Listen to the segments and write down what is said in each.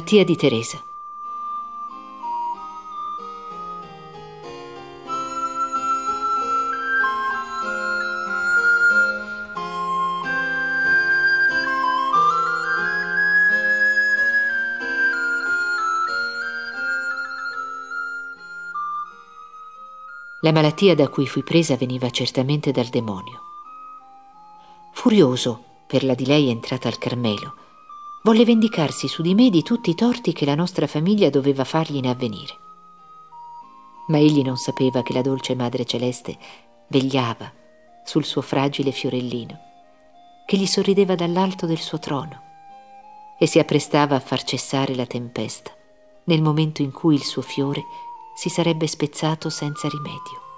Malattia di Teresa. La malattia da cui fui presa veniva certamente dal demonio. Furioso per la di lei entrata al Carmelo, volle vendicarsi su di me di tutti i torti che la nostra famiglia doveva fargli in avvenire. Ma egli non sapeva che la dolce Madre Celeste vegliava sul suo fragile fiorellino, che gli sorrideva dall'alto del suo trono e si apprestava a far cessare la tempesta nel momento in cui il suo fiore si sarebbe spezzato senza rimedio.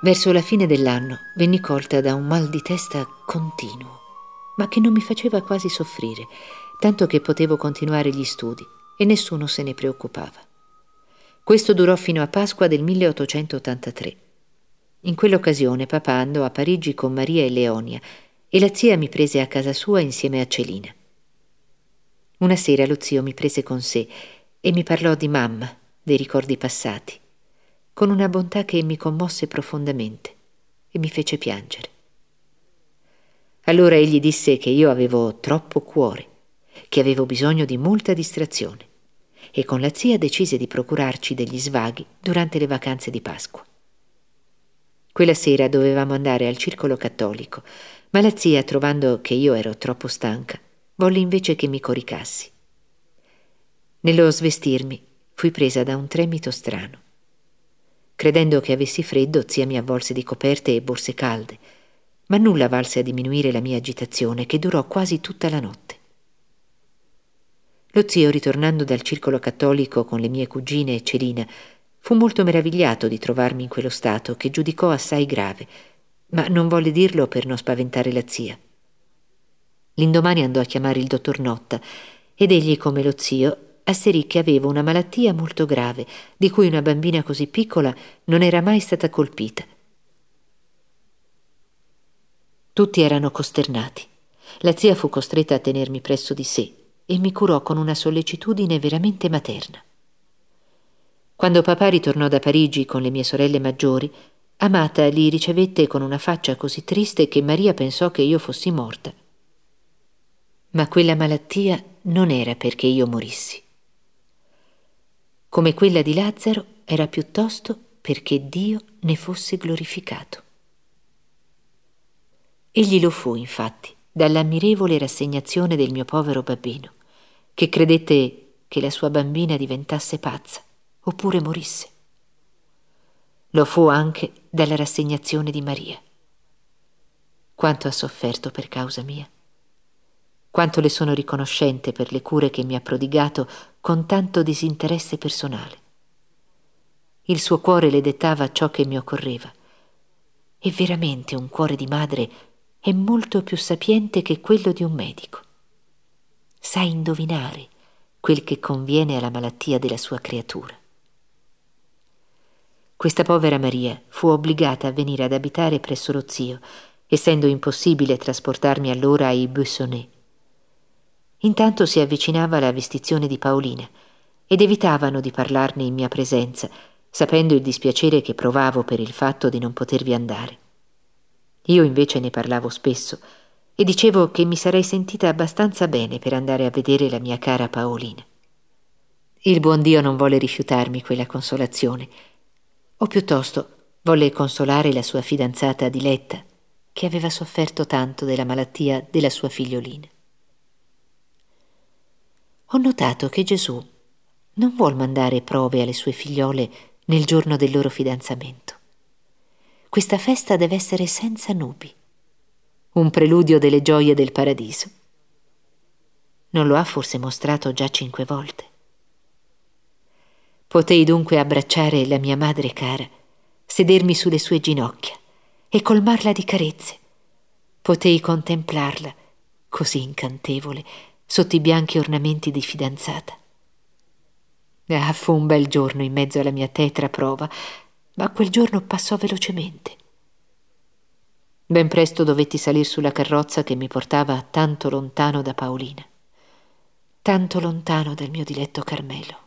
Verso la fine dell'anno venni colta da un mal di testa continuo, ma che non mi faceva quasi soffrire, tanto che potevo continuare gli studi e nessuno se ne preoccupava. Questo durò fino a Pasqua del 1883. In quell'occasione papà andò a Parigi con Maria e Leonia e la zia mi prese a casa sua insieme a Celina. Una sera lo zio mi prese con sé e mi parlò di mamma, dei ricordi passati, con una bontà che mi commosse profondamente e mi fece piangere. Allora egli disse che io avevo troppo cuore, che avevo bisogno di molta distrazione e con la zia decise di procurarci degli svaghi durante le vacanze di Pasqua. Quella sera dovevamo andare al circolo cattolico, ma la zia, trovando che io ero troppo stanca, volle invece che mi coricassi. Nello svestirmi fui presa da un tremito strano. Credendo che avessi freddo, zia mi avvolse di coperte e borse calde, ma nulla valse a diminuire la mia agitazione, che durò quasi tutta la notte. Lo zio, ritornando dal circolo cattolico con le mie cugine e Celina, fu molto meravigliato di trovarmi in quello stato che giudicò assai grave, ma non volle dirlo per non spaventare la zia. L'indomani andò a chiamare il dottor Notta ed egli, come lo zio, asserì che avevo una malattia molto grave, di cui una bambina così piccola non era mai stata colpita. Tutti erano costernati. La zia fu costretta a tenermi presso di sé e mi curò con una sollecitudine veramente materna. Quando papà ritornò da Parigi con le mie sorelle maggiori, Amata li ricevette con una faccia così triste che Maria pensò che io fossi morta. Ma quella malattia non era perché io morissi come quella di Lazzaro, era piuttosto perché Dio ne fosse glorificato. Egli lo fu, infatti, dall'ammirevole rassegnazione del mio povero bambino, che credette che la sua bambina diventasse pazza oppure morisse. Lo fu anche dalla rassegnazione di Maria. Quanto ha sofferto per causa mia quanto le sono riconoscente per le cure che mi ha prodigato con tanto disinteresse personale. Il suo cuore le dettava ciò che mi occorreva. E veramente un cuore di madre è molto più sapiente che quello di un medico. Sa indovinare quel che conviene alla malattia della sua creatura. Questa povera Maria fu obbligata a venire ad abitare presso lo zio, essendo impossibile trasportarmi allora ai Buissonnet. Intanto si avvicinava la vestizione di Paolina ed evitavano di parlarne in mia presenza, sapendo il dispiacere che provavo per il fatto di non potervi andare. Io invece ne parlavo spesso e dicevo che mi sarei sentita abbastanza bene per andare a vedere la mia cara Paolina. Il buon Dio non volle rifiutarmi quella consolazione, o piuttosto volle consolare la sua fidanzata Diletta, che aveva sofferto tanto della malattia della sua figliolina ho notato che Gesù non vuol mandare prove alle sue figliole nel giorno del loro fidanzamento. Questa festa deve essere senza nubi, un preludio delle gioie del paradiso. Non lo ha forse mostrato già cinque volte. Potei dunque abbracciare la mia madre cara, sedermi sulle sue ginocchia e colmarla di carezze. Potei contemplarla, così incantevole, sotto i bianchi ornamenti di fidanzata. Ah, fu un bel giorno in mezzo alla mia tetra prova, ma quel giorno passò velocemente. Ben presto dovetti salir sulla carrozza che mi portava tanto lontano da Paolina. tanto lontano dal mio diletto Carmelo.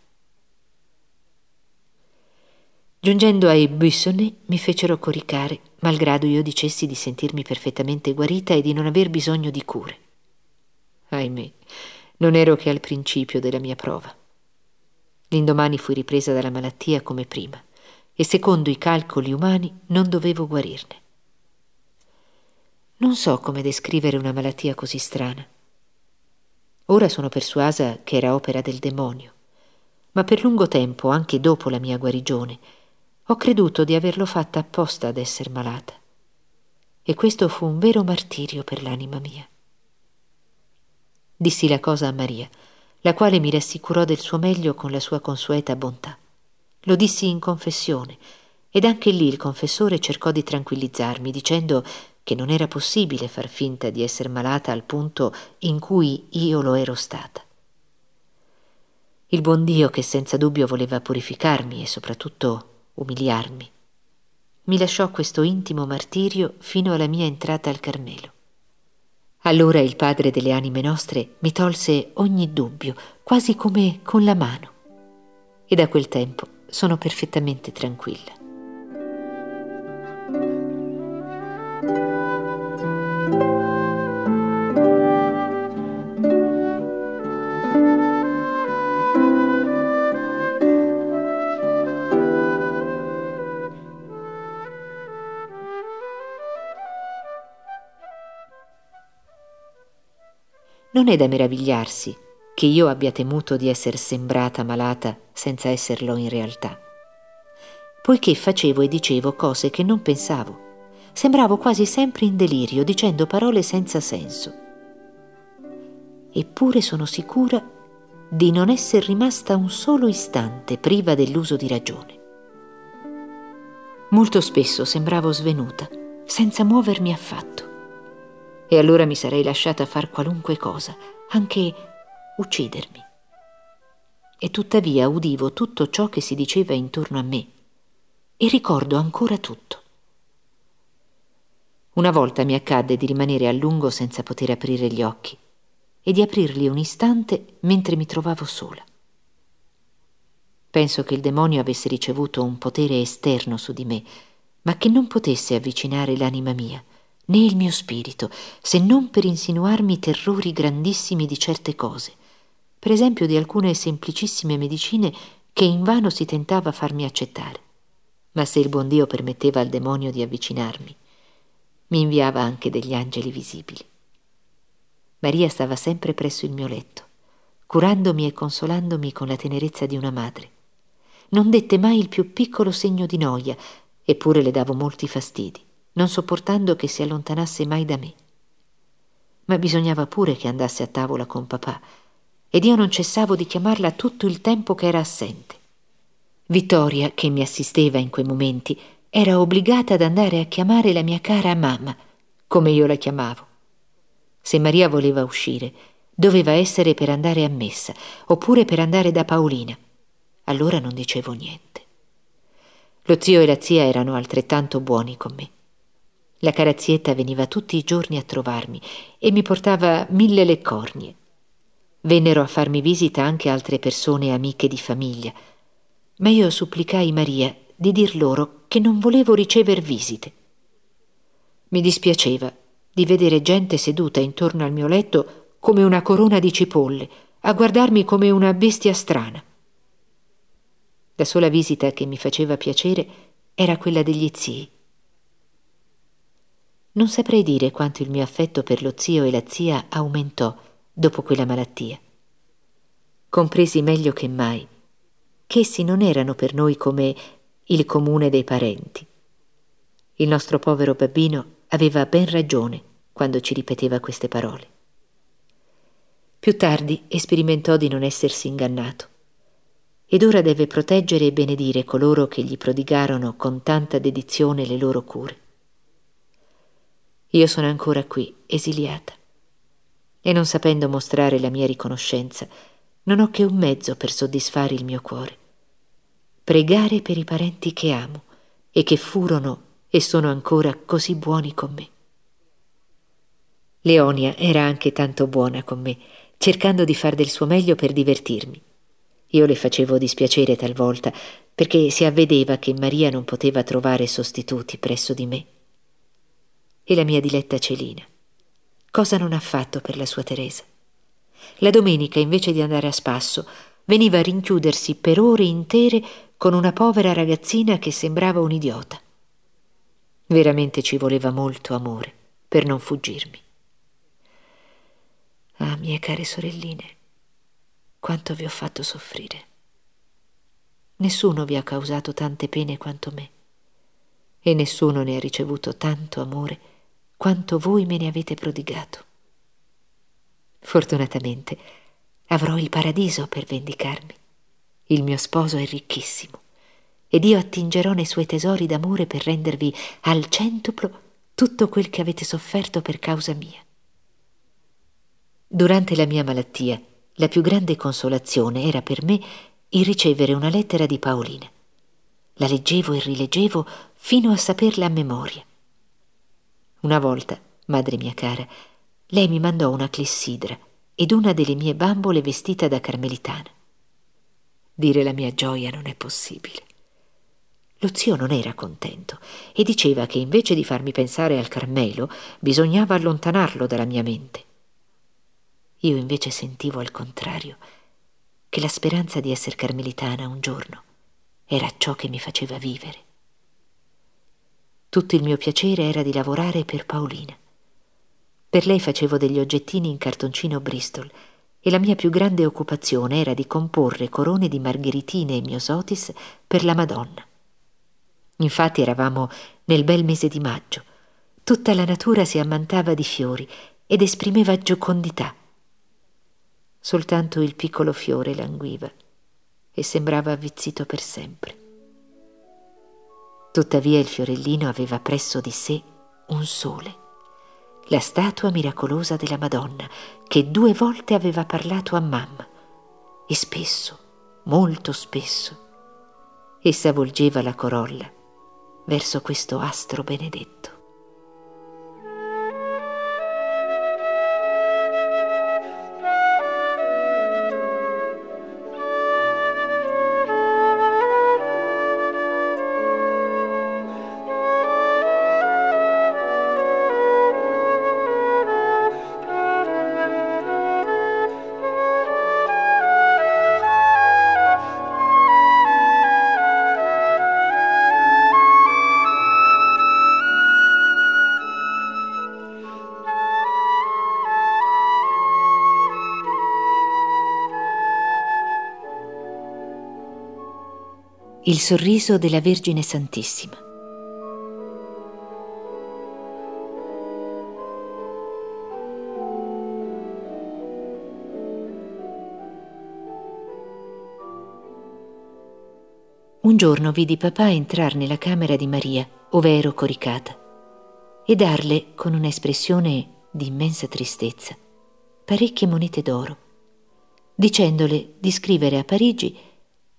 Giungendo ai Buissonnet mi fecero coricare, malgrado io dicessi di sentirmi perfettamente guarita e di non aver bisogno di cure. Ahimè, non ero che al principio della mia prova. L'indomani fui ripresa dalla malattia come prima e secondo i calcoli umani non dovevo guarirne. Non so come descrivere una malattia così strana. Ora sono persuasa che era opera del demonio, ma per lungo tempo, anche dopo la mia guarigione, ho creduto di averlo fatta apposta ad essere malata. E questo fu un vero martirio per l'anima mia. Dissi la cosa a Maria, la quale mi rassicurò del suo meglio con la sua consueta bontà. Lo dissi in confessione, ed anche lì il confessore cercò di tranquillizzarmi, dicendo che non era possibile far finta di essere malata al punto in cui io lo ero stata. Il buon Dio, che senza dubbio voleva purificarmi e soprattutto umiliarmi. Mi lasciò questo intimo martirio fino alla mia entrata al Carmelo. Allora il Padre delle anime nostre mi tolse ogni dubbio, quasi come con la mano. E da quel tempo sono perfettamente tranquilla. Non è da meravigliarsi che io abbia temuto di essere sembrata malata senza esserlo in realtà, poiché facevo e dicevo cose che non pensavo. Sembravo quasi sempre in delirio, dicendo parole senza senso. Eppure sono sicura di non essere rimasta un solo istante priva dell'uso di ragione. Molto spesso sembravo svenuta, senza muovermi affatto e allora mi sarei lasciata far qualunque cosa, anche uccidermi. E tuttavia udivo tutto ciò che si diceva intorno a me e ricordo ancora tutto. Una volta mi accadde di rimanere a lungo senza poter aprire gli occhi e di aprirli un istante mentre mi trovavo sola. Penso che il demonio avesse ricevuto un potere esterno su di me, ma che non potesse avvicinare l'anima mia né il mio spirito, se non per insinuarmi terrori grandissimi di certe cose, per esempio di alcune semplicissime medicine che invano si tentava farmi accettare. Ma se il buon Dio permetteva al demonio di avvicinarmi, mi inviava anche degli angeli visibili. Maria stava sempre presso il mio letto, curandomi e consolandomi con la tenerezza di una madre. Non dette mai il più piccolo segno di noia, eppure le davo molti fastidi non sopportando che si allontanasse mai da me. Ma bisognava pure che andasse a tavola con papà, ed io non cessavo di chiamarla tutto il tempo che era assente. Vittoria, che mi assisteva in quei momenti, era obbligata ad andare a chiamare la mia cara mamma, come io la chiamavo. Se Maria voleva uscire, doveva essere per andare a messa, oppure per andare da Paolina. Allora non dicevo niente. Lo zio e la zia erano altrettanto buoni con me. La carazietta veniva tutti i giorni a trovarmi e mi portava mille leccornie. Vennero a farmi visita anche altre persone amiche di famiglia, ma io supplicai Maria di dir loro che non volevo ricever visite. Mi dispiaceva di vedere gente seduta intorno al mio letto come una corona di cipolle, a guardarmi come una bestia strana. La sola visita che mi faceva piacere era quella degli zii. Non saprei dire quanto il mio affetto per lo zio e la zia aumentò dopo quella malattia. Compresi meglio che mai che essi non erano per noi come il comune dei parenti. Il nostro povero babbino aveva ben ragione quando ci ripeteva queste parole. Più tardi sperimentò di non essersi ingannato ed ora deve proteggere e benedire coloro che gli prodigarono con tanta dedizione le loro cure. Io sono ancora qui, esiliata. E non sapendo mostrare la mia riconoscenza, non ho che un mezzo per soddisfare il mio cuore. Pregare per i parenti che amo e che furono e sono ancora così buoni con me. Leonia era anche tanto buona con me cercando di far del suo meglio per divertirmi. Io le facevo dispiacere talvolta, perché si avvedeva che Maria non poteva trovare sostituti presso di me. E la mia diletta Celina, cosa non ha fatto per la sua Teresa? La domenica, invece di andare a spasso, veniva a rinchiudersi per ore intere con una povera ragazzina che sembrava un idiota. Veramente ci voleva molto amore per non fuggirmi. Ah, mie care sorelline, quanto vi ho fatto soffrire. Nessuno vi ha causato tante pene quanto me, e nessuno ne ha ricevuto tanto amore quanto voi me ne avete prodigato. Fortunatamente avrò il paradiso per vendicarmi. Il mio sposo è ricchissimo ed io attingerò nei suoi tesori d'amore per rendervi al centuplo tutto quel che avete sofferto per causa mia. Durante la mia malattia, la più grande consolazione era per me il ricevere una lettera di Paolina. La leggevo e rileggevo fino a saperla a memoria. Una volta, madre mia cara, lei mi mandò una clessidra ed una delle mie bambole vestita da carmelitana. Dire la mia gioia non è possibile. Lo zio non era contento e diceva che invece di farmi pensare al Carmelo bisognava allontanarlo dalla mia mente. Io invece sentivo al contrario che la speranza di essere carmelitana un giorno era ciò che mi faceva vivere. Tutto il mio piacere era di lavorare per Paolina. Per lei facevo degli oggettini in cartoncino Bristol e la mia più grande occupazione era di comporre corone di margheritine e miosotis per la Madonna. Infatti eravamo nel bel mese di maggio. Tutta la natura si ammantava di fiori ed esprimeva giocondità. Soltanto il piccolo fiore languiva e sembrava avvizzito per sempre. Tuttavia il fiorellino aveva presso di sé un sole la statua miracolosa della Madonna, che due volte aveva parlato a mamma, e spesso, molto spesso, essa volgeva la corolla verso questo astro benedetto. Il sorriso della Vergine Santissima. Un giorno vidi papà entrare nella camera di Maria, ove ero coricata, e darle, con un'espressione di immensa tristezza, parecchie monete d'oro, dicendole di scrivere a Parigi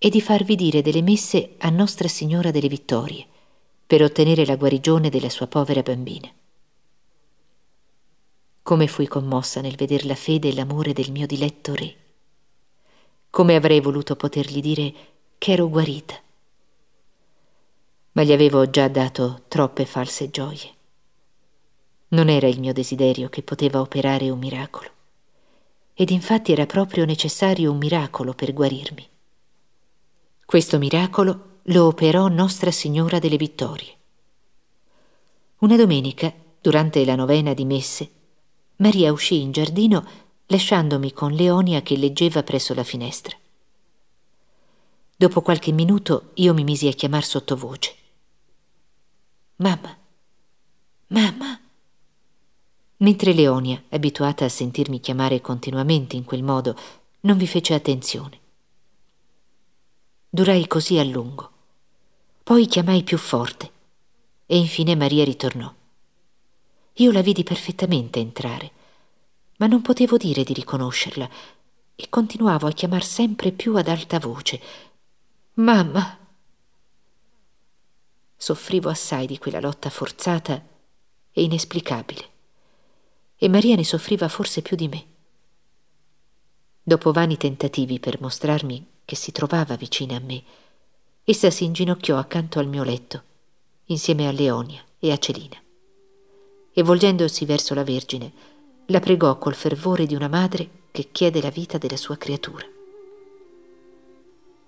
e di farvi dire delle messe a Nostra Signora delle Vittorie per ottenere la guarigione della sua povera bambina. Come fui commossa nel veder la fede e l'amore del mio diletto re. Come avrei voluto potergli dire che ero guarita. Ma gli avevo già dato troppe false gioie. Non era il mio desiderio che poteva operare un miracolo. Ed infatti era proprio necessario un miracolo per guarirmi. Questo miracolo lo operò Nostra Signora delle Vittorie. Una domenica, durante la novena di messe, Maria uscì in giardino lasciandomi con Leonia che leggeva presso la finestra. Dopo qualche minuto io mi misi a chiamar sottovoce. Mamma, mamma. Mentre Leonia, abituata a sentirmi chiamare continuamente in quel modo, non vi fece attenzione. Durai così a lungo. Poi chiamai più forte e infine Maria ritornò. Io la vidi perfettamente entrare, ma non potevo dire di riconoscerla e continuavo a chiamar sempre più ad alta voce. Mamma! Soffrivo assai di quella lotta forzata e inesplicabile, e Maria ne soffriva forse più di me. Dopo vani tentativi per mostrarmi che si trovava vicina a me, essa si inginocchiò accanto al mio letto, insieme a Leonia e a Celina. E volgendosi verso la Vergine, la pregò col fervore di una madre che chiede la vita della sua creatura.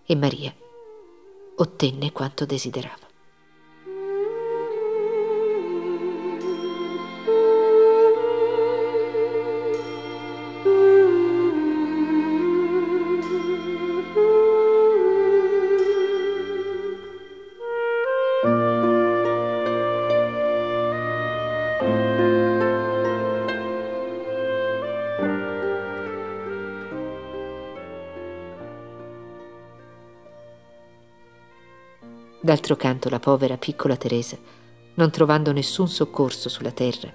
E Maria ottenne quanto desiderava. D'altro canto la povera piccola Teresa, non trovando nessun soccorso sulla terra,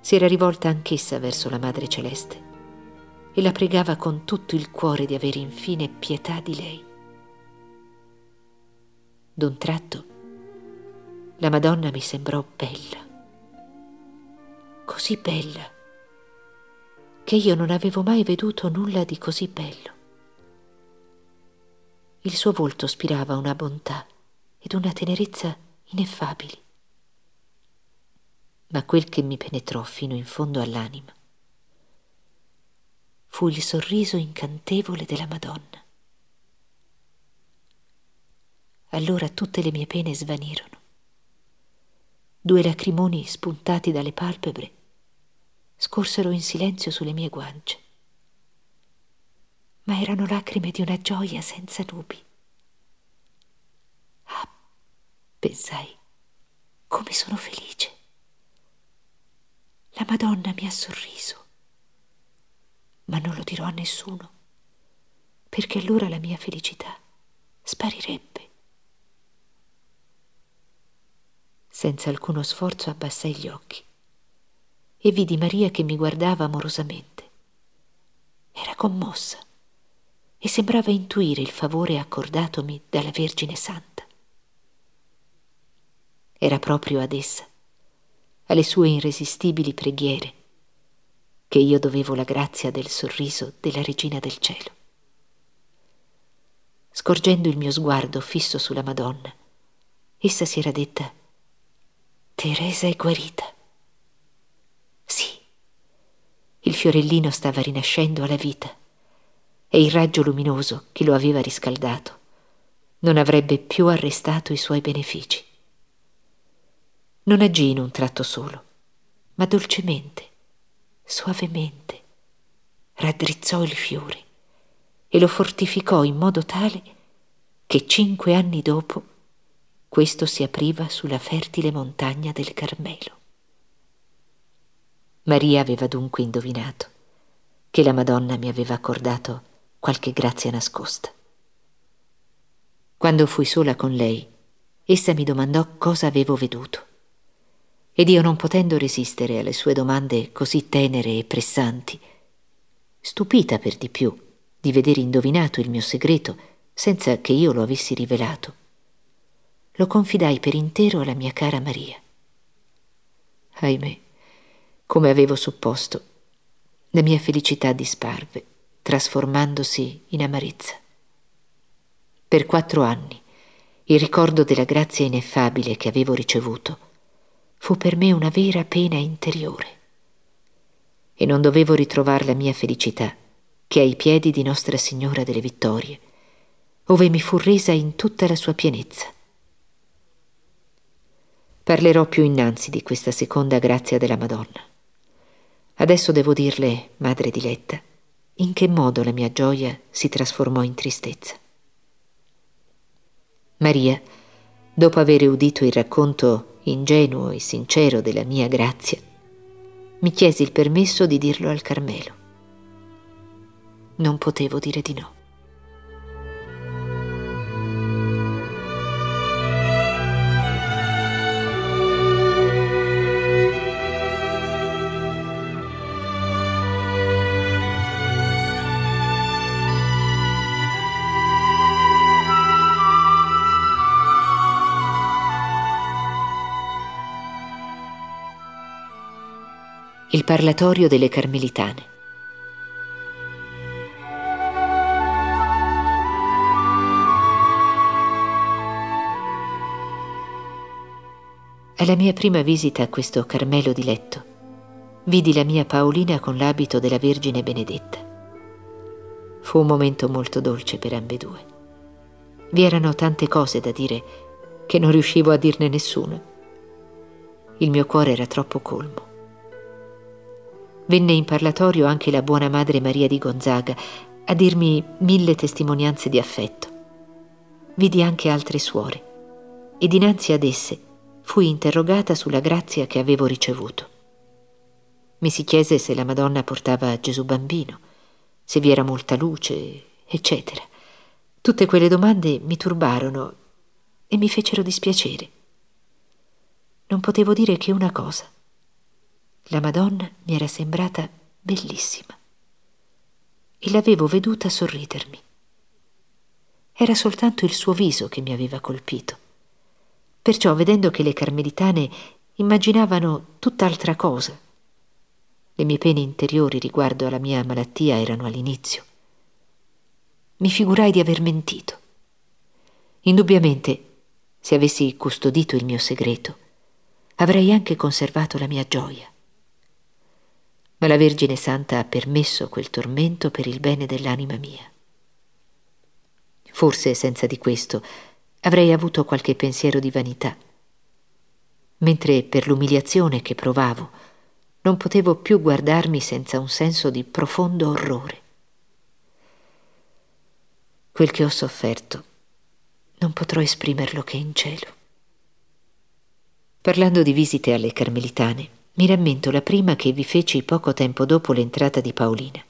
si era rivolta anch'essa verso la Madre Celeste e la pregava con tutto il cuore di avere infine pietà di lei. D'un tratto la Madonna mi sembrò bella, così bella, che io non avevo mai veduto nulla di così bello. Il suo volto spirava una bontà ed una tenerezza ineffabili. Ma quel che mi penetrò fino in fondo all'anima fu il sorriso incantevole della Madonna. Allora tutte le mie pene svanirono. Due lacrimoni spuntati dalle palpebre scorsero in silenzio sulle mie guance, ma erano lacrime di una gioia senza nubi. Pensai, come sono felice. La Madonna mi ha sorriso, ma non lo dirò a nessuno, perché allora la mia felicità sparirebbe. Senza alcuno sforzo abbassai gli occhi e vidi Maria che mi guardava amorosamente. Era commossa e sembrava intuire il favore accordatomi dalla Vergine Santa era proprio ad essa, alle sue irresistibili preghiere, che io dovevo la grazia del sorriso della Regina del Cielo. Scorgendo il mio sguardo fisso sulla Madonna, essa si era detta, Teresa è guarita. Sì, il fiorellino stava rinascendo alla vita e il raggio luminoso che lo aveva riscaldato non avrebbe più arrestato i suoi benefici. Non agì in un tratto solo, ma dolcemente, suavemente, raddrizzò il fiore e lo fortificò in modo tale che cinque anni dopo questo si apriva sulla fertile montagna del Carmelo. Maria aveva dunque indovinato che la Madonna mi aveva accordato qualche grazia nascosta. Quando fui sola con lei, essa mi domandò cosa avevo veduto ed io non potendo resistere alle sue domande così tenere e pressanti, stupita per di più di vedere indovinato il mio segreto senza che io lo avessi rivelato, lo confidai per intero alla mia cara Maria. Ahimè, come avevo supposto, la mia felicità disparve, trasformandosi in amarezza. Per quattro anni il ricordo della grazia ineffabile che avevo ricevuto fu per me una vera pena interiore. E non dovevo ritrovare la mia felicità che ai piedi di Nostra Signora delle Vittorie, ove mi fu resa in tutta la sua pienezza. Parlerò più innanzi di questa seconda grazia della Madonna. Adesso devo dirle, madre diletta, in che modo la mia gioia si trasformò in tristezza. Maria, dopo aver udito il racconto ingenuo e sincero della mia grazia, mi chiesi il permesso di dirlo al Carmelo. Non potevo dire di no. il parlatorio delle Carmelitane. Alla mia prima visita a questo Carmelo di letto, vidi la mia Paolina con l'abito della Vergine Benedetta. Fu un momento molto dolce per ambedue. Vi erano tante cose da dire che non riuscivo a dirne nessuna. Il mio cuore era troppo colmo. Venne in parlatorio anche la buona madre Maria di Gonzaga a dirmi mille testimonianze di affetto. Vidi anche altre suore e dinanzi ad esse fui interrogata sulla grazia che avevo ricevuto. Mi si chiese se la Madonna portava Gesù bambino, se vi era molta luce, eccetera. Tutte quelle domande mi turbarono e mi fecero dispiacere. Non potevo dire che una cosa. La Madonna mi era sembrata bellissima e l'avevo veduta sorridermi. Era soltanto il suo viso che mi aveva colpito. Perciò, vedendo che le carmelitane immaginavano tutt'altra cosa, le mie pene interiori riguardo alla mia malattia erano all'inizio. Mi figurai di aver mentito. Indubbiamente, se avessi custodito il mio segreto, avrei anche conservato la mia gioia. Ma la Vergine Santa ha permesso quel tormento per il bene dell'anima mia. Forse senza di questo avrei avuto qualche pensiero di vanità, mentre per l'umiliazione che provavo non potevo più guardarmi senza un senso di profondo orrore. Quel che ho sofferto non potrò esprimerlo che in cielo. Parlando di visite alle Carmelitane, mi rammento la prima che vi feci poco tempo dopo l'entrata di Paolina.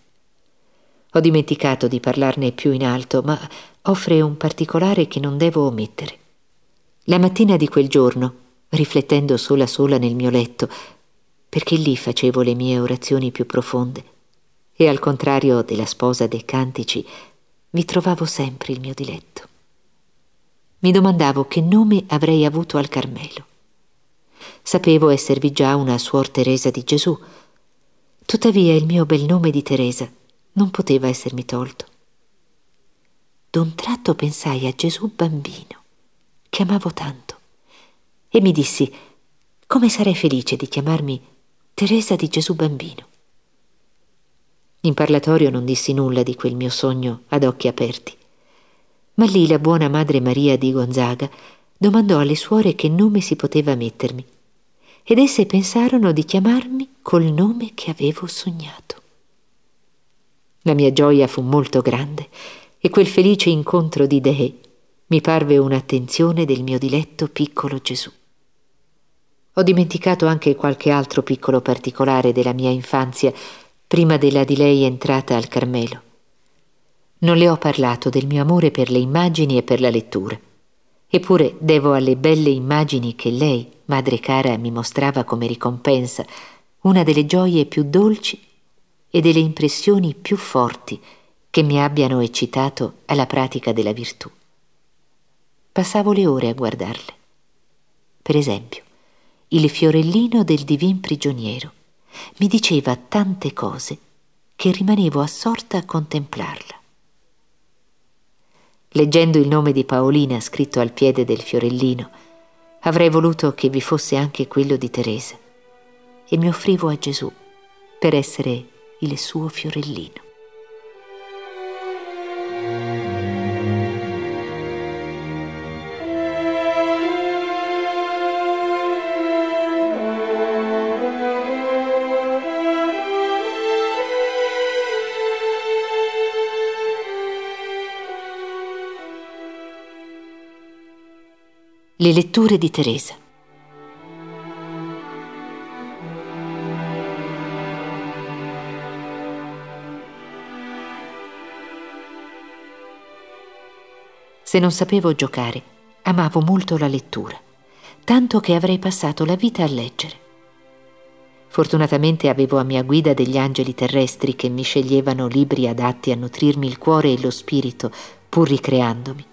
Ho dimenticato di parlarne più in alto, ma offre un particolare che non devo omettere. La mattina di quel giorno, riflettendo sola sola nel mio letto, perché lì facevo le mie orazioni più profonde e al contrario della sposa dei cantici vi trovavo sempre il mio diletto. Mi domandavo che nome avrei avuto al Carmelo. Sapevo esservi già una suor Teresa di Gesù, tuttavia il mio bel nome di Teresa non poteva essermi tolto. D'un tratto pensai a Gesù bambino, che amavo tanto, e mi dissi come sarei felice di chiamarmi Teresa di Gesù Bambino. In parlatorio non dissi nulla di quel mio sogno ad occhi aperti, ma lì la buona madre Maria di Gonzaga domandò alle suore che nome si poteva mettermi, ed esse pensarono di chiamarmi col nome che avevo sognato. La mia gioia fu molto grande e quel felice incontro di dei mi parve un'attenzione del mio diletto piccolo Gesù. Ho dimenticato anche qualche altro piccolo particolare della mia infanzia prima della di lei entrata al Carmelo. Non le ho parlato del mio amore per le immagini e per la lettura. Eppure devo alle belle immagini che lei, madre cara, mi mostrava come ricompensa, una delle gioie più dolci e delle impressioni più forti che mi abbiano eccitato alla pratica della virtù. Passavo le ore a guardarle. Per esempio, il fiorellino del divin prigioniero. Mi diceva tante cose che rimanevo assorta a contemplarla. Leggendo il nome di Paolina scritto al piede del fiorellino, avrei voluto che vi fosse anche quello di Teresa e mi offrivo a Gesù per essere il suo fiorellino. Le letture di Teresa. Se non sapevo giocare, amavo molto la lettura, tanto che avrei passato la vita a leggere. Fortunatamente avevo a mia guida degli angeli terrestri che mi sceglievano libri adatti a nutrirmi il cuore e lo spirito, pur ricreandomi.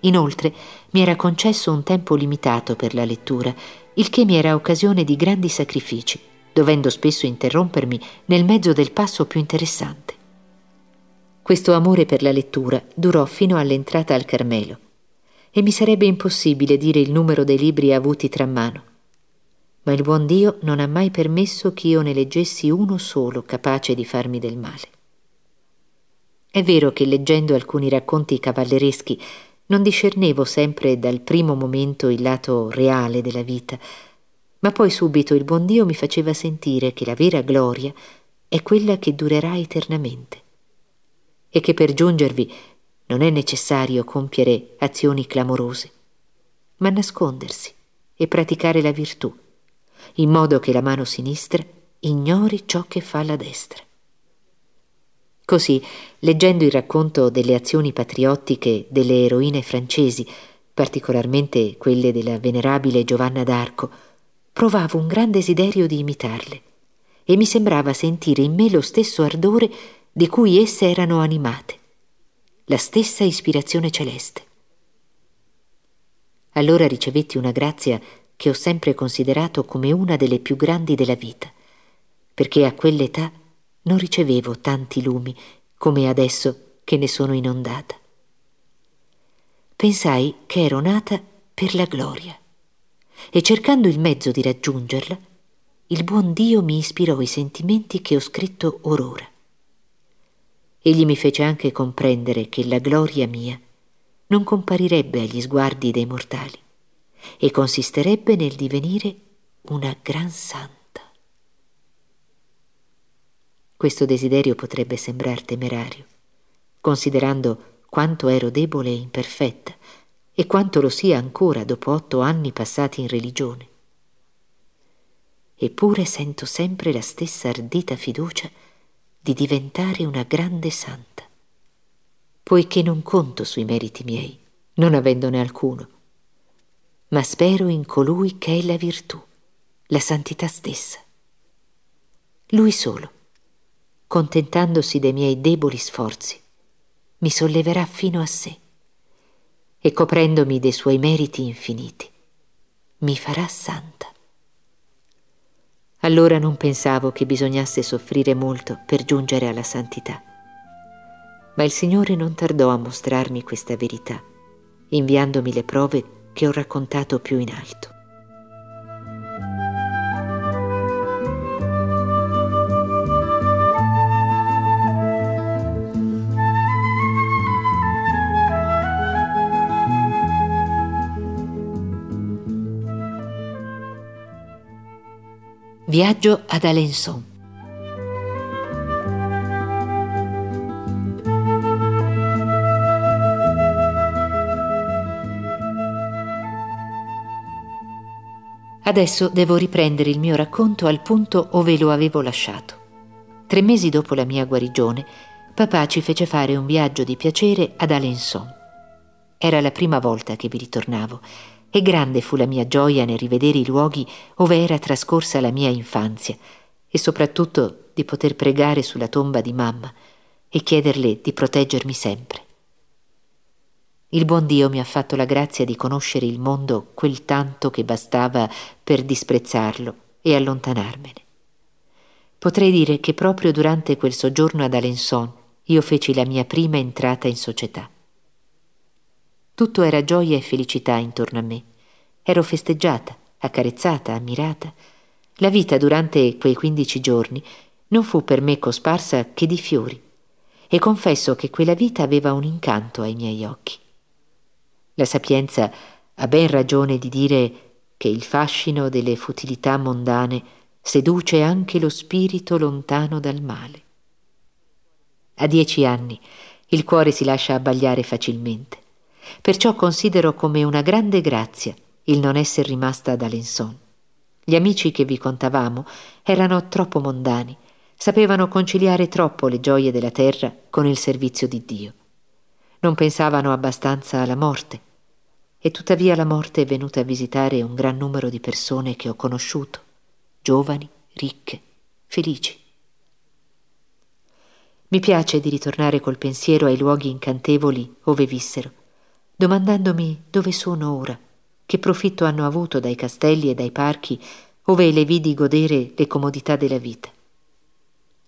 Inoltre mi era concesso un tempo limitato per la lettura, il che mi era occasione di grandi sacrifici, dovendo spesso interrompermi nel mezzo del passo più interessante. Questo amore per la lettura durò fino all'entrata al Carmelo e mi sarebbe impossibile dire il numero dei libri avuti tra mano. ma il buon Dio non ha mai permesso che io ne leggessi uno solo capace di farmi del male. È vero che leggendo alcuni racconti cavallereschi non discernevo sempre dal primo momento il lato reale della vita, ma poi subito il buon Dio mi faceva sentire che la vera gloria è quella che durerà eternamente e che per giungervi non è necessario compiere azioni clamorose, ma nascondersi e praticare la virtù, in modo che la mano sinistra ignori ciò che fa la destra. Così, leggendo il racconto delle azioni patriottiche delle eroine francesi, particolarmente quelle della venerabile Giovanna d'Arco, provavo un gran desiderio di imitarle e mi sembrava sentire in me lo stesso ardore di cui esse erano animate, la stessa ispirazione celeste. Allora ricevetti una grazia che ho sempre considerato come una delle più grandi della vita, perché a quell'età non ricevevo tanti lumi come adesso che ne sono inondata. Pensai che ero nata per la gloria e cercando il mezzo di raggiungerla, il buon Dio mi ispirò i sentimenti che ho scritto orora. Egli mi fece anche comprendere che la gloria mia non comparirebbe agli sguardi dei mortali e consisterebbe nel divenire una gran santa. Questo desiderio potrebbe sembrar temerario, considerando quanto ero debole e imperfetta e quanto lo sia ancora dopo otto anni passati in religione. Eppure sento sempre la stessa ardita fiducia di diventare una grande santa, poiché non conto sui meriti miei, non avendone alcuno, ma spero in colui che è la virtù, la santità stessa. Lui solo contentandosi dei miei deboli sforzi, mi solleverà fino a sé e coprendomi dei suoi meriti infiniti, mi farà santa. Allora non pensavo che bisognasse soffrire molto per giungere alla santità. Ma il Signore non tardò a mostrarmi questa verità, inviandomi le prove che ho raccontato più in alto. Viaggio ad Alençon. Adesso devo riprendere il mio racconto al punto ove lo avevo lasciato. Tre mesi dopo la mia guarigione, papà ci fece fare un viaggio di piacere ad Alençon. Era la prima volta che vi ritornavo e grande fu la mia gioia nel rivedere i luoghi ove era trascorsa la mia infanzia e soprattutto di poter pregare sulla tomba di mamma e chiederle di proteggermi sempre. Il buon Dio mi ha fatto la grazia di conoscere il mondo quel tanto che bastava per disprezzarlo e allontanarmene. Potrei dire che proprio durante quel soggiorno ad Alençon io feci la mia prima entrata in società. Tutto era gioia e felicità intorno a me. Ero festeggiata, accarezzata, ammirata. La vita durante quei quindici giorni non fu per me cosparsa che di fiori, e confesso che quella vita aveva un incanto ai miei occhi. La sapienza ha ben ragione di dire che il fascino delle futilità mondane seduce anche lo spirito lontano dal male. A dieci anni il cuore si lascia abbagliare facilmente. Perciò considero come una grande grazia il non essere rimasta ad Alençon. Gli amici che vi contavamo erano troppo mondani, sapevano conciliare troppo le gioie della terra con il servizio di Dio. Non pensavano abbastanza alla morte, e tuttavia la morte è venuta a visitare un gran numero di persone che ho conosciuto, giovani, ricche, felici. Mi piace di ritornare col pensiero ai luoghi incantevoli ove vissero domandandomi dove sono ora, che profitto hanno avuto dai castelli e dai parchi ove le vidi godere le comodità della vita.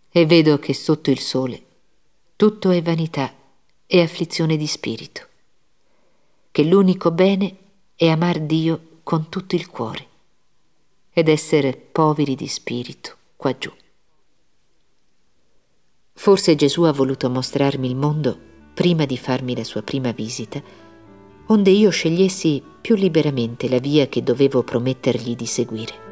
E vedo che sotto il sole tutto è vanità e afflizione di spirito, che l'unico bene è amar Dio con tutto il cuore ed essere poveri di spirito qua giù. Forse Gesù ha voluto mostrarmi il mondo prima di farmi la sua prima visita, onde io scegliessi più liberamente la via che dovevo promettergli di seguire.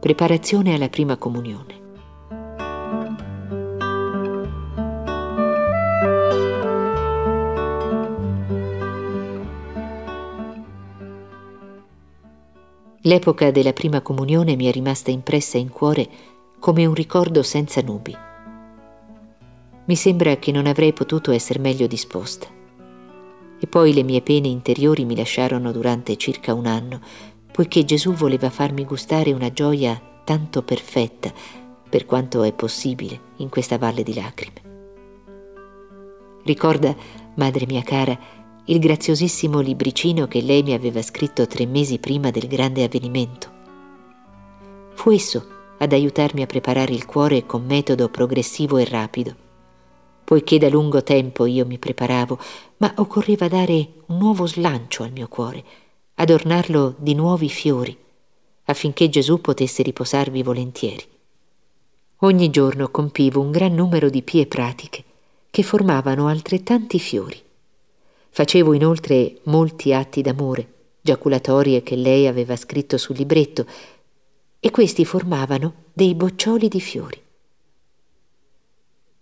Preparazione alla prima comunione. L'epoca della prima comunione mi è rimasta impressa in cuore come un ricordo senza nubi. Mi sembra che non avrei potuto essere meglio disposta. E poi le mie pene interiori mi lasciarono durante circa un anno, poiché Gesù voleva farmi gustare una gioia tanto perfetta, per quanto è possibile, in questa valle di lacrime. Ricorda, madre mia cara, il graziosissimo libricino che lei mi aveva scritto tre mesi prima del grande avvenimento. Fu esso ad aiutarmi a preparare il cuore con metodo progressivo e rapido, poiché da lungo tempo io mi preparavo, ma occorreva dare un nuovo slancio al mio cuore, adornarlo di nuovi fiori, affinché Gesù potesse riposarvi volentieri. Ogni giorno compivo un gran numero di pie pratiche che formavano altrettanti fiori Facevo inoltre molti atti d'amore, giaculatorie che lei aveva scritto sul libretto, e questi formavano dei boccioli di fiori.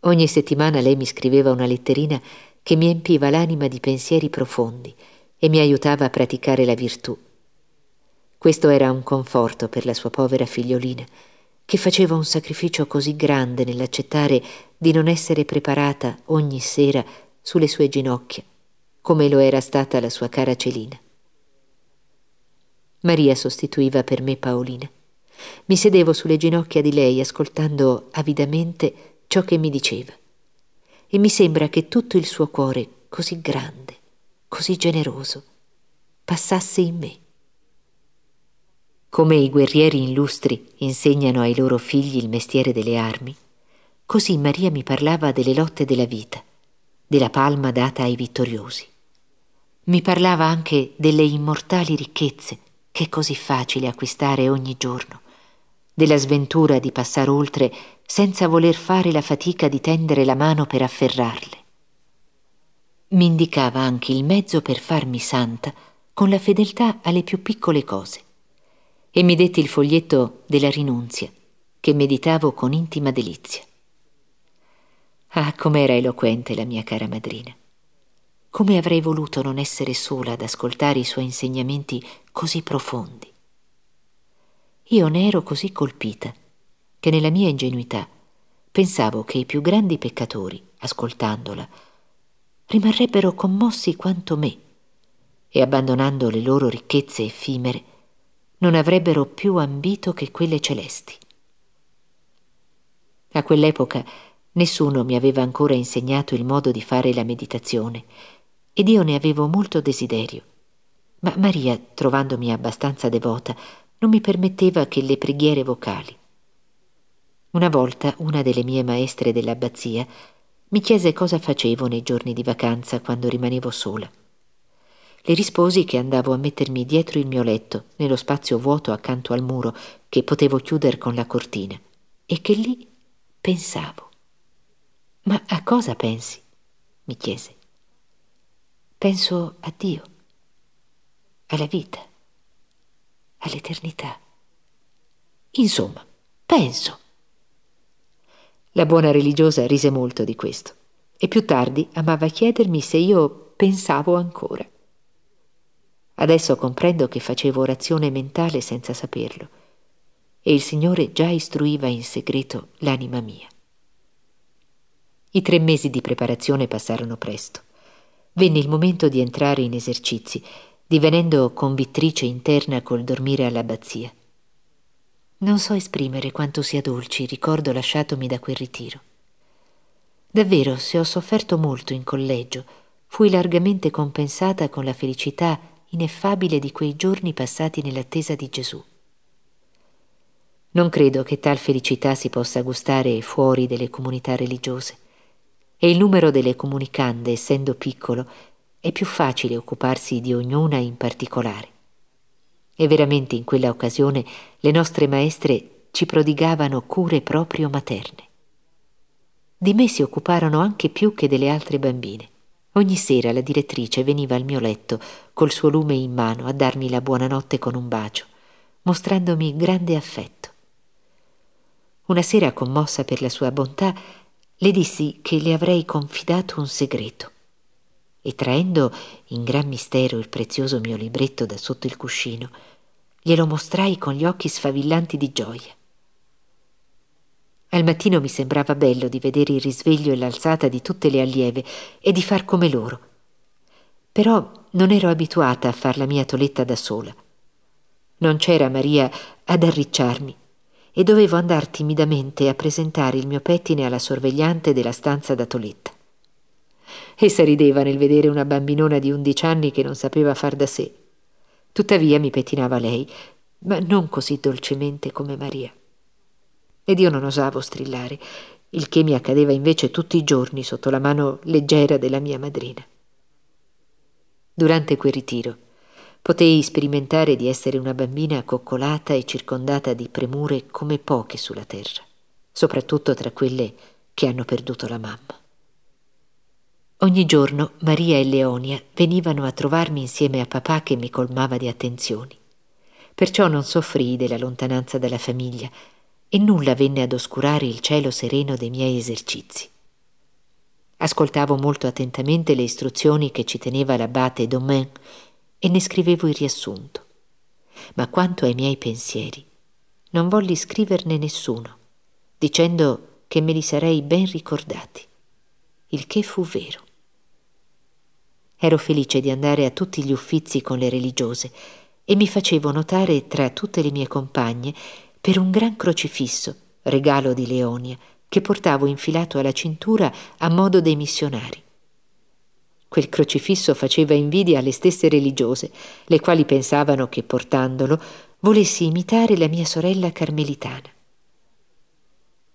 Ogni settimana lei mi scriveva una letterina che mi empiva l'anima di pensieri profondi e mi aiutava a praticare la virtù. Questo era un conforto per la sua povera figliolina, che faceva un sacrificio così grande nell'accettare di non essere preparata ogni sera sulle sue ginocchia come lo era stata la sua cara Celina. Maria sostituiva per me Paolina. Mi sedevo sulle ginocchia di lei ascoltando avidamente ciò che mi diceva. E mi sembra che tutto il suo cuore, così grande, così generoso, passasse in me. Come i guerrieri illustri insegnano ai loro figli il mestiere delle armi, così Maria mi parlava delle lotte della vita, della palma data ai vittoriosi. Mi parlava anche delle immortali ricchezze che è così facile acquistare ogni giorno, della sventura di passare oltre senza voler fare la fatica di tendere la mano per afferrarle. Mi indicava anche il mezzo per farmi santa con la fedeltà alle più piccole cose e mi detti il foglietto della rinunzia che meditavo con intima delizia. Ah, com'era eloquente la mia cara madrina. Come avrei voluto non essere sola ad ascoltare i suoi insegnamenti così profondi. Io ne ero così colpita che nella mia ingenuità pensavo che i più grandi peccatori, ascoltandola, rimarrebbero commossi quanto me e abbandonando le loro ricchezze effimere, non avrebbero più ambito che quelle celesti. A quell'epoca nessuno mi aveva ancora insegnato il modo di fare la meditazione ed io ne avevo molto desiderio. Ma Maria, trovandomi abbastanza devota, non mi permetteva che le preghiere vocali. Una volta una delle mie maestre dell'abbazia mi chiese cosa facevo nei giorni di vacanza quando rimanevo sola. Le risposi che andavo a mettermi dietro il mio letto, nello spazio vuoto accanto al muro che potevo chiudere con la cortina, e che lì pensavo. Ma a cosa pensi? mi chiese. Penso a Dio, alla vita, all'eternità. Insomma, penso. La buona religiosa rise molto di questo e più tardi amava chiedermi se io pensavo ancora. Adesso comprendo che facevo orazione mentale senza saperlo e il Signore già istruiva in segreto l'anima mia. I tre mesi di preparazione passarono presto venne il momento di entrare in esercizi, divenendo convittrice interna col dormire all'abbazia. Non so esprimere quanto sia dolce il ricordo lasciatomi da quel ritiro. Davvero, se ho sofferto molto in collegio, fui largamente compensata con la felicità ineffabile di quei giorni passati nell'attesa di Gesù. Non credo che tal felicità si possa gustare fuori delle comunità religiose. E il numero delle comunicande, essendo piccolo, è più facile occuparsi di ognuna in particolare. E veramente in quella occasione le nostre maestre ci prodigavano cure proprio materne. Di me si occuparono anche più che delle altre bambine. Ogni sera la direttrice veniva al mio letto col suo lume in mano a darmi la buonanotte con un bacio, mostrandomi grande affetto. Una sera commossa per la sua bontà, le dissi che le avrei confidato un segreto e traendo in gran mistero il prezioso mio libretto da sotto il cuscino, glielo mostrai con gli occhi sfavillanti di gioia. Al mattino mi sembrava bello di vedere il risveglio e l'alzata di tutte le allieve e di far come loro. Però non ero abituata a far la mia toletta da sola. Non c'era Maria ad arricciarmi e dovevo andar timidamente a presentare il mio pettine alla sorvegliante della stanza da toletta. Essa rideva nel vedere una bambinona di undici anni che non sapeva far da sé. Tuttavia mi pettinava lei, ma non così dolcemente come Maria. Ed io non osavo strillare, il che mi accadeva invece tutti i giorni sotto la mano leggera della mia madrina. Durante quel ritiro potei sperimentare di essere una bambina coccolata e circondata di premure come poche sulla terra, soprattutto tra quelle che hanno perduto la mamma. Ogni giorno Maria e Leonia venivano a trovarmi insieme a papà che mi colmava di attenzioni. Perciò non soffrii della lontananza dalla famiglia e nulla venne ad oscurare il cielo sereno dei miei esercizi. Ascoltavo molto attentamente le istruzioni che ci teneva l'abate Domain e ne scrivevo il riassunto. Ma quanto ai miei pensieri, non volli scriverne nessuno, dicendo che me li sarei ben ricordati, il che fu vero. Ero felice di andare a tutti gli uffizi con le religiose e mi facevo notare tra tutte le mie compagne per un gran crocifisso, regalo di Leonia, che portavo infilato alla cintura a modo dei missionari. Quel crocifisso faceva invidia alle stesse religiose, le quali pensavano che portandolo volessi imitare la mia sorella carmelitana.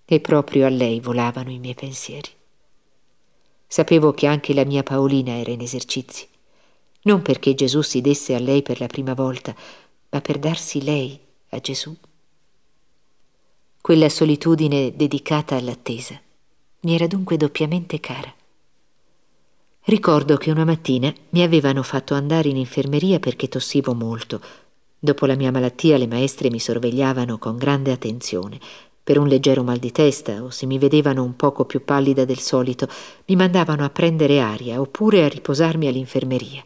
E proprio a lei volavano i miei pensieri. Sapevo che anche la mia Paolina era in esercizi, non perché Gesù si desse a lei per la prima volta, ma per darsi lei a Gesù. Quella solitudine dedicata all'attesa mi era dunque doppiamente cara. Ricordo che una mattina mi avevano fatto andare in infermeria perché tossivo molto. Dopo la mia malattia le maestre mi sorvegliavano con grande attenzione per un leggero mal di testa o se mi vedevano un poco più pallida del solito, mi mandavano a prendere aria oppure a riposarmi all'infermeria.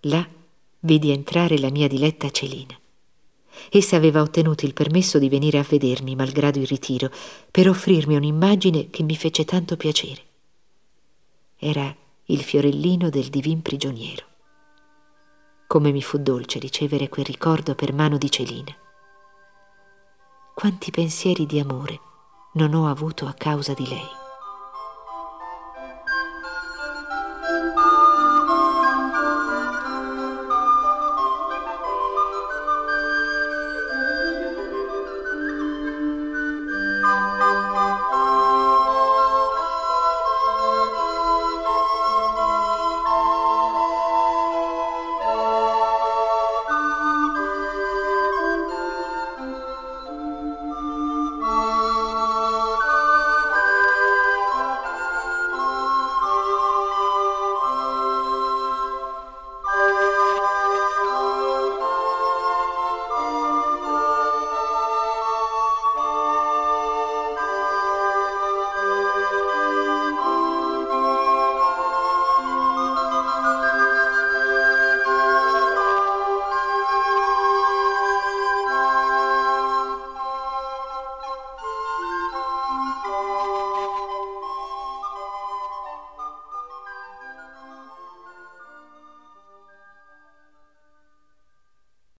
Là vidi entrare la mia diletta Celina. Essa aveva ottenuto il permesso di venire a vedermi, malgrado il ritiro, per offrirmi un'immagine che mi fece tanto piacere. Era il fiorellino del divin prigioniero. Come mi fu dolce ricevere quel ricordo per mano di Celina quanti pensieri di amore non ho avuto a causa di lei.